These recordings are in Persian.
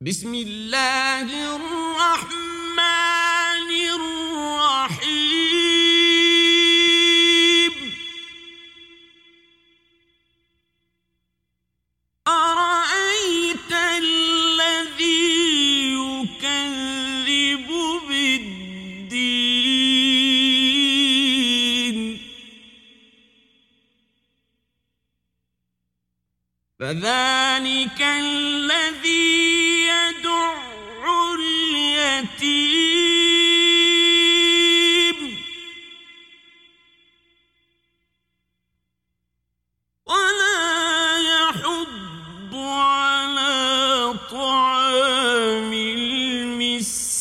بسم الله الرحمن فذلك الذي يدع اليتيم. ولا يحض على طعام المسكين.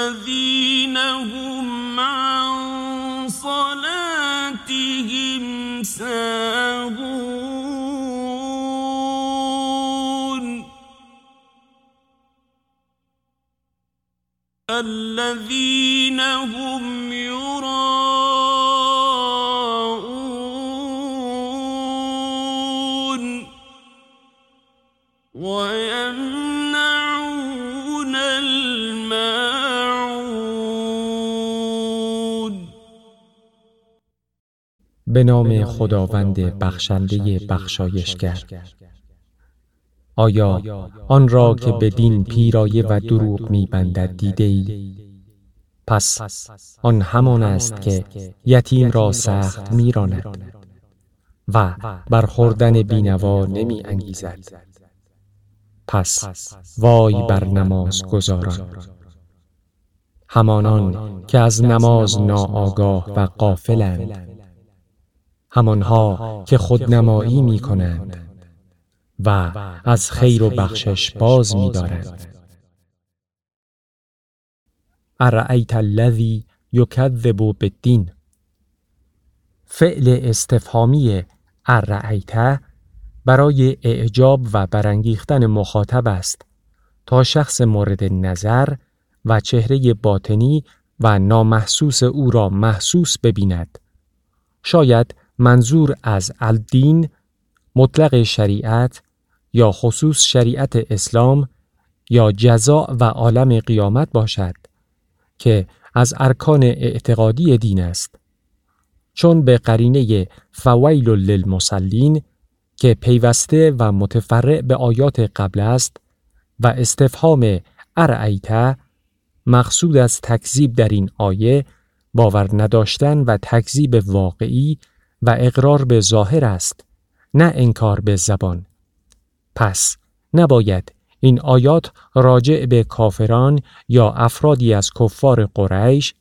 الذين هم عن صلاتهم ساهون. الذين هم به نام خداوند بخشنده بخشایشگر آیا آن را که به دین پیرایه و دروغ میبندد دیده ای؟ پس آن همان است که یتیم را سخت میراند و بر خوردن بینوا نمی انگیزد. پس وای بر نماز گذاران همانان که از نماز ناآگاه و غافلند. همانها که خودنمایی می کنند و از خیر و بخشش باز می دارند. ارأیت الذی یکذب بالدین فعل استفهامی ارأیت برای اعجاب و برانگیختن مخاطب است تا شخص مورد نظر و چهره باطنی و نامحسوس او را محسوس ببیند. شاید منظور از الدین مطلق شریعت یا خصوص شریعت اسلام یا جزا و عالم قیامت باشد که از ارکان اعتقادی دین است. چون به قرینه فویل للمصلین که پیوسته و متفرع به آیات قبل است و استفهام ارعیته مقصود از تکذیب در این آیه باور نداشتن و تکذیب واقعی و اقرار به ظاهر است نه انکار به زبان پس نباید این آیات راجع به کافران یا افرادی از کفار قریش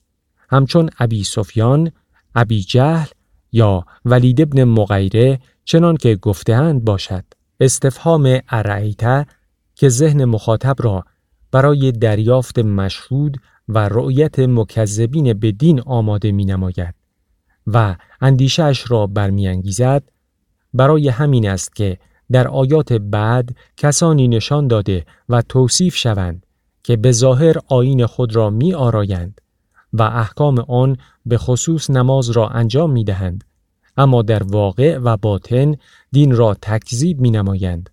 همچون ابی سفیان، ابی جهل یا ولید ابن مغیره چنان که گفتهاند باشد. استفهام ارعیته که ذهن مخاطب را برای دریافت مشهود و رؤیت مکذبین به دین آماده می نماید و اندیشش را برمیانگیزد برای همین است که در آیات بعد کسانی نشان داده و توصیف شوند که به ظاهر آین خود را می آرایند و احکام آن به خصوص نماز را انجام می دهند اما در واقع و باطن دین را تکذیب می نمایند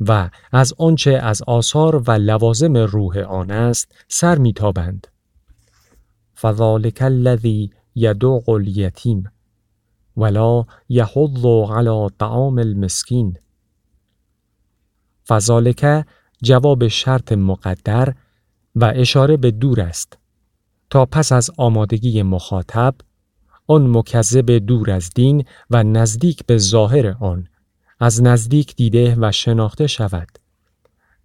و از آنچه از آثار و لوازم روح آن است سر می تابند. فذلک الذی یدوق الیتیم ولا یحض علی طعام المسکین فذالک جواب شرط مقدر و اشاره به دور است. تا پس از آمادگی مخاطب آن مکذب دور از دین و نزدیک به ظاهر آن از نزدیک دیده و شناخته شود.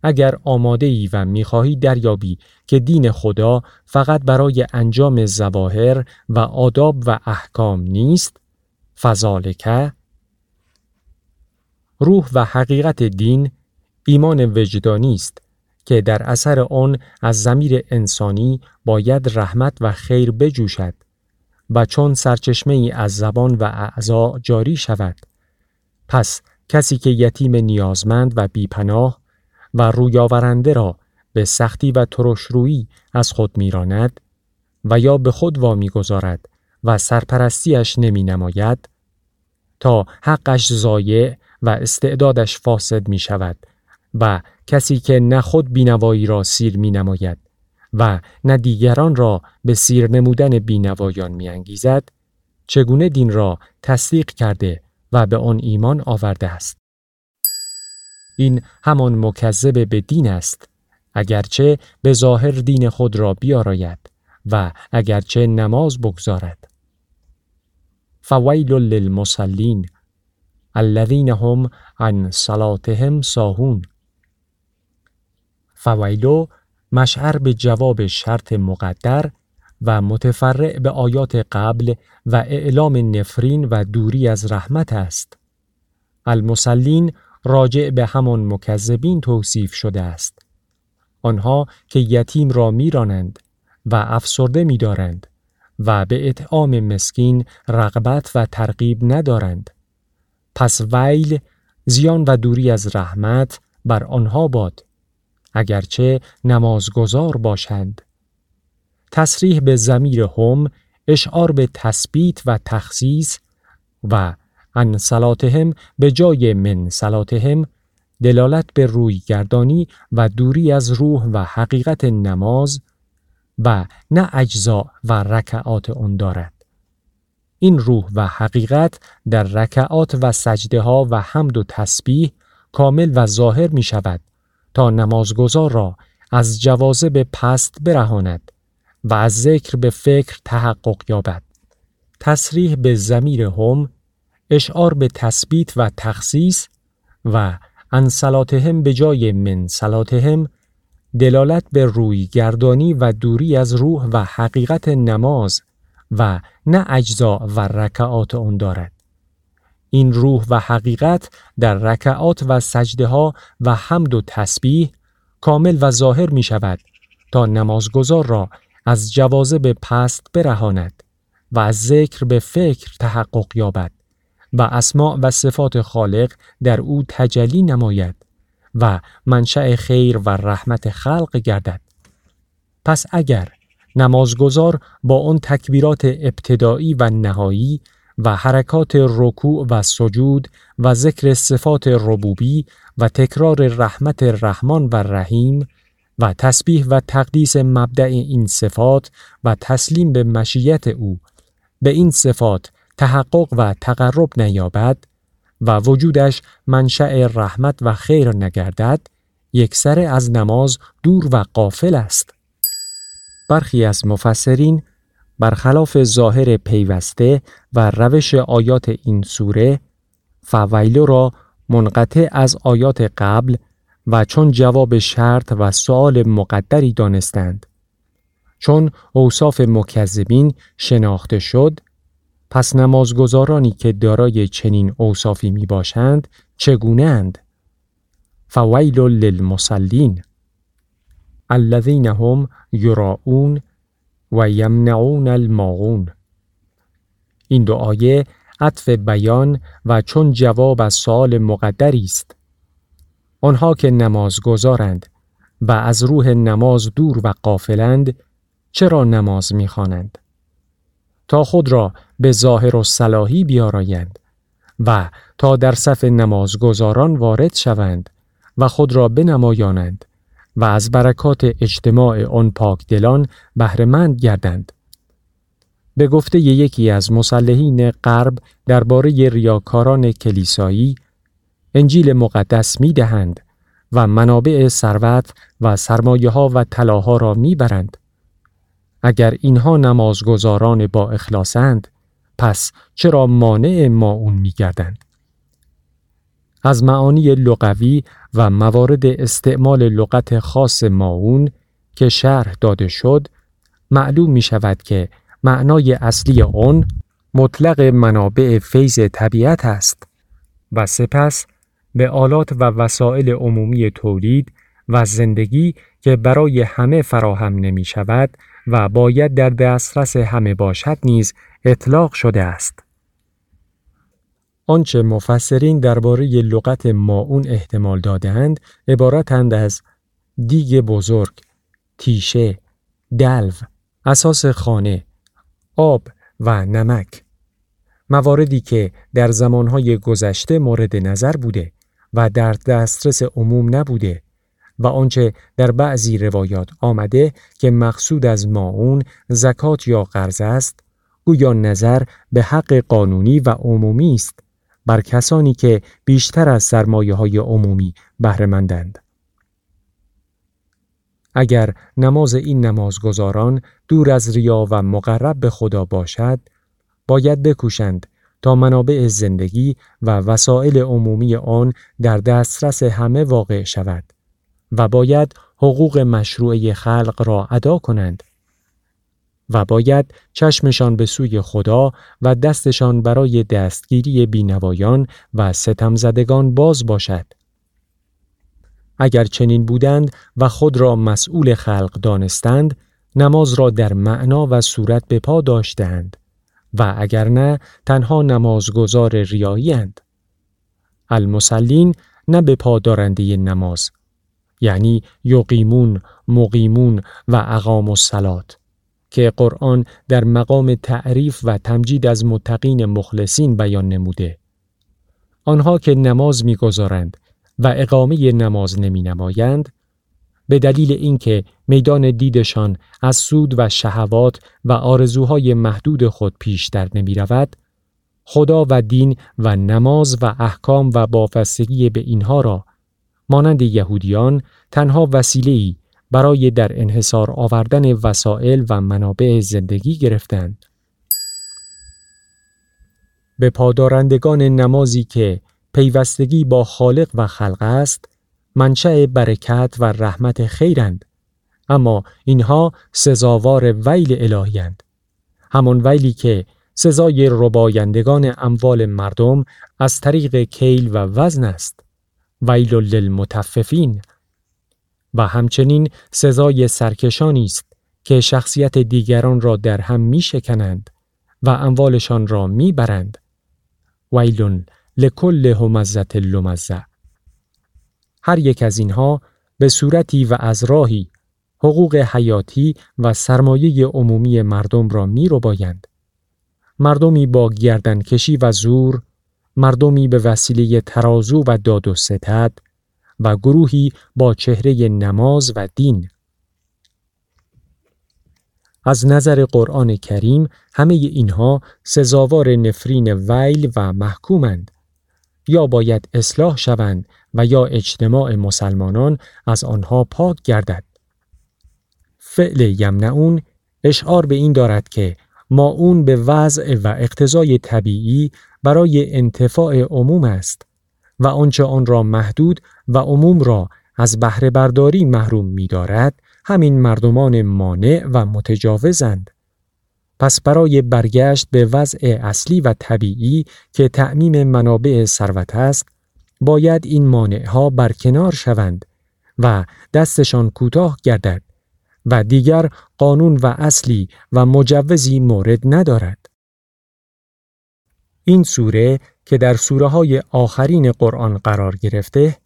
اگر آماده ای و می‌خواهی دریابی که دین خدا فقط برای انجام زواهر و آداب و احکام نیست فضالکه روح و حقیقت دین ایمان وجدانی است که در اثر آن از زمیر انسانی باید رحمت و خیر بجوشد و چون سرچشمه ای از زبان و اعضا جاری شود. پس کسی که یتیم نیازمند و بیپناه و رویاورنده را به سختی و ترشرویی از خود میراند و یا به خود وامی گذارد و سرپرستیش نمی نماید تا حقش زایع و استعدادش فاسد می شود و کسی که نه خود بینوایی را سیر می نماید و نه دیگران را به سیر نمودن بینوایان می انگیزد چگونه دین را تصدیق کرده و به آن ایمان آورده است؟ این همان مکذب به دین است اگرچه به ظاهر دین خود را بیاراید و اگرچه نماز بگذارد فویل للمصلین الذین هم عن صلاتهم ساهون فویلو مشعر به جواب شرط مقدر و متفرع به آیات قبل و اعلام نفرین و دوری از رحمت است. المسلین راجع به همان مکذبین توصیف شده است. آنها که یتیم را میرانند و افسرده میدارند و به اطعام مسکین رغبت و ترغیب ندارند. پس ویل زیان و دوری از رحمت بر آنها باد اگرچه نمازگزار باشند. تصریح به زمیر هم اشعار به تثبیت و تخصیص و ان صلاتهم به جای من صلاتهم دلالت به روی گردانی و دوری از روح و حقیقت نماز و نه اجزا و رکعات آن دارد. این روح و حقیقت در رکعات و سجده ها و حمد و تسبیح کامل و ظاهر می شود تا نمازگزار را از جوازه پست برهاند و از ذکر به فکر تحقق یابد. تصریح به زمیر هم اشعار به تثبیت و تخصیص و ان صلاتهم به جای من صلاتهم دلالت به روی گردانی و دوری از روح و حقیقت نماز و نه اجزا و رکعات آن دارد. این روح و حقیقت در رکعات و سجده ها و حمد و تسبیح کامل و ظاهر می شود تا نمازگزار را از جوازه به پست برهاند و از ذکر به فکر تحقق یابد و اسماع و صفات خالق در او تجلی نماید و منشأ خیر و رحمت خلق گردد. پس اگر نمازگزار با آن تکبیرات ابتدایی و نهایی و حرکات رکوع و سجود و ذکر صفات ربوبی و تکرار رحمت رحمان و رحیم و تسبیح و تقدیس مبدع این صفات و تسلیم به مشیت او به این صفات تحقق و تقرب نیابد و وجودش منشأ رحمت و خیر نگردد یک سر از نماز دور و قافل است. برخی از مفسرین برخلاف ظاهر پیوسته و روش آیات این سوره فویلو را منقطع از آیات قبل و چون جواب شرط و سؤال مقدری دانستند. چون اوصاف مکذبین شناخته شد پس نمازگزارانی که دارای چنین اوصافی می باشند چگونه اند؟ فویل للمصلین الذین هم یراؤون و یمنعون الماعون این دو آیه عطف بیان و چون جواب از سوال مقدری است. آنها که نماز گذارند و از روح نماز دور و قافلند چرا نماز می‌خوانند؟ تا خود را به ظاهر و صلاحی بیارایند و تا در صف نمازگزاران وارد شوند و خود را بنمایانند و از برکات اجتماع آن پاک دلان بهرهمند گردند. به گفته یکی از مسلحین غرب درباره ریاکاران کلیسایی انجیل مقدس می دهند و منابع ثروت و سرمایه ها و طلاها را می برند. اگر اینها نمازگزاران با اخلاصند پس چرا مانع ما اون می گردند؟ از معانی لغوی و موارد استعمال لغت خاص ماون که شرح داده شد معلوم می شود که معنای اصلی آن مطلق منابع فیض طبیعت است و سپس به آلات و وسایل عمومی تولید و زندگی که برای همه فراهم نمی شود و باید در دسترس همه باشد نیز اطلاق شده است. آنچه مفسرین درباره لغت ماون احتمال دادهاند عبارتند از دیگ بزرگ، تیشه، دلو، اساس خانه، آب و نمک. مواردی که در زمانهای گذشته مورد نظر بوده و در دسترس عموم نبوده و آنچه در بعضی روایات آمده که مقصود از ماون زکات یا قرض است گویا نظر به حق قانونی و عمومی است بر کسانی که بیشتر از سرمایه های عمومی بهرهمندند. اگر نماز این نمازگزاران دور از ریا و مقرب به خدا باشد باید بکوشند تا منابع زندگی و وسایل عمومی آن در دسترس همه واقع شود و باید حقوق مشروعه خلق را ادا کنند و باید چشمشان به سوی خدا و دستشان برای دستگیری بینوایان و ستمزدگان باز باشد. اگر چنین بودند و خود را مسئول خلق دانستند، نماز را در معنا و صورت به پا داشتند و اگر نه تنها نمازگزار ریایی اند. المسلین نه به پا دارنده نماز یعنی یقیمون، مقیمون و اقام و سلات که قرآن در مقام تعریف و تمجید از متقین مخلصین بیان نموده. آنها که نماز می‌گذارند و اقامه نماز نمی نمایند به دلیل اینکه میدان دیدشان از سود و شهوات و آرزوهای محدود خود پیشتر نمی رود، خدا و دین و نماز و احکام و بافستگی به اینها را مانند یهودیان تنها وسیله‌ای برای در انحصار آوردن وسایل و منابع زندگی گرفتند. به پادارندگان نمازی که پیوستگی با خالق و خلق است، منشأ برکت و رحمت خیرند، اما اینها سزاوار ویل الهیند. همان ویلی که سزای ربایندگان اموال مردم از طریق کیل و وزن است. ویل للمتففین و همچنین سزای سرکشانی است که شخصیت دیگران را در هم می شکنند و اموالشان را می برند. ویلون لکل همزت لمزه هر یک از اینها به صورتی و از راهی حقوق حیاتی و سرمایه عمومی مردم را می رو بایند. مردمی با گردنکشی و زور، مردمی به وسیله ترازو و داد و ستد، و گروهی با چهره نماز و دین. از نظر قرآن کریم همه اینها سزاوار نفرین ویل و محکومند. یا باید اصلاح شوند و یا اجتماع مسلمانان از آنها پاک گردد. فعل یمنعون اشعار به این دارد که ما اون به وضع و اقتضای طبیعی برای انتفاع عموم است و آنچه آن را محدود و عموم را از بهره برداری محروم می دارد همین مردمان مانع و متجاوزند. پس برای برگشت به وضع اصلی و طبیعی که تعمیم منابع ثروت است باید این مانعها برکنار شوند و دستشان کوتاه گردد و دیگر قانون و اصلی و مجوزی مورد ندارد. این سوره که در سوره های آخرین قرآن قرار گرفته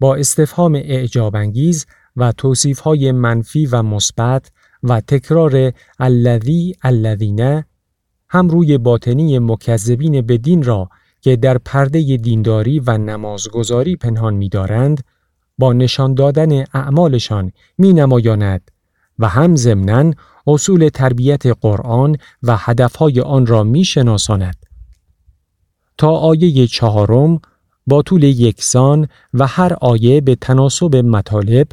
با استفهام اعجابانگیز و توصیف های منفی و مثبت و تکرار الذی الذین هم روی باطنی مکذبین به دین را که در پرده دینداری و نمازگذاری پنهان می‌دارند با نشان دادن اعمالشان می نمایاند و هم ضمناً اصول تربیت قرآن و هدفهای آن را می شناساند. تا آیه چهارم با طول یکسان و هر آیه به تناسب مطالب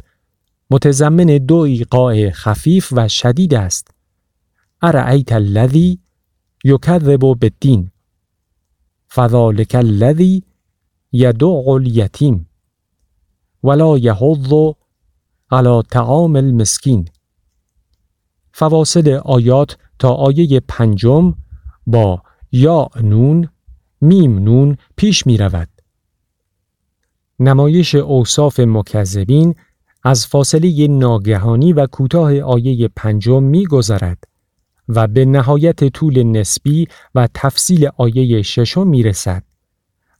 متضمن دو ایقاع خفیف و شدید است. ارعیت الذی یکذب بالدین فذلک الذی یدع الیتیم ولا یحض علی طعام المسکین فواصل آیات تا آیه پنجم با یا نون میم نون پیش می رود. نمایش اوصاف مکذبین از فاصله ناگهانی و کوتاه آیه پنجم می گذرد و به نهایت طول نسبی و تفصیل آیه ششم می رسد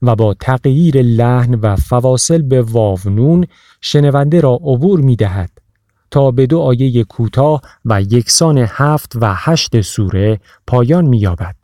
و با تغییر لحن و فواصل به واونون شنونده را عبور می دهد تا به دو آیه کوتاه و یکسان هفت و هشت سوره پایان می یابد.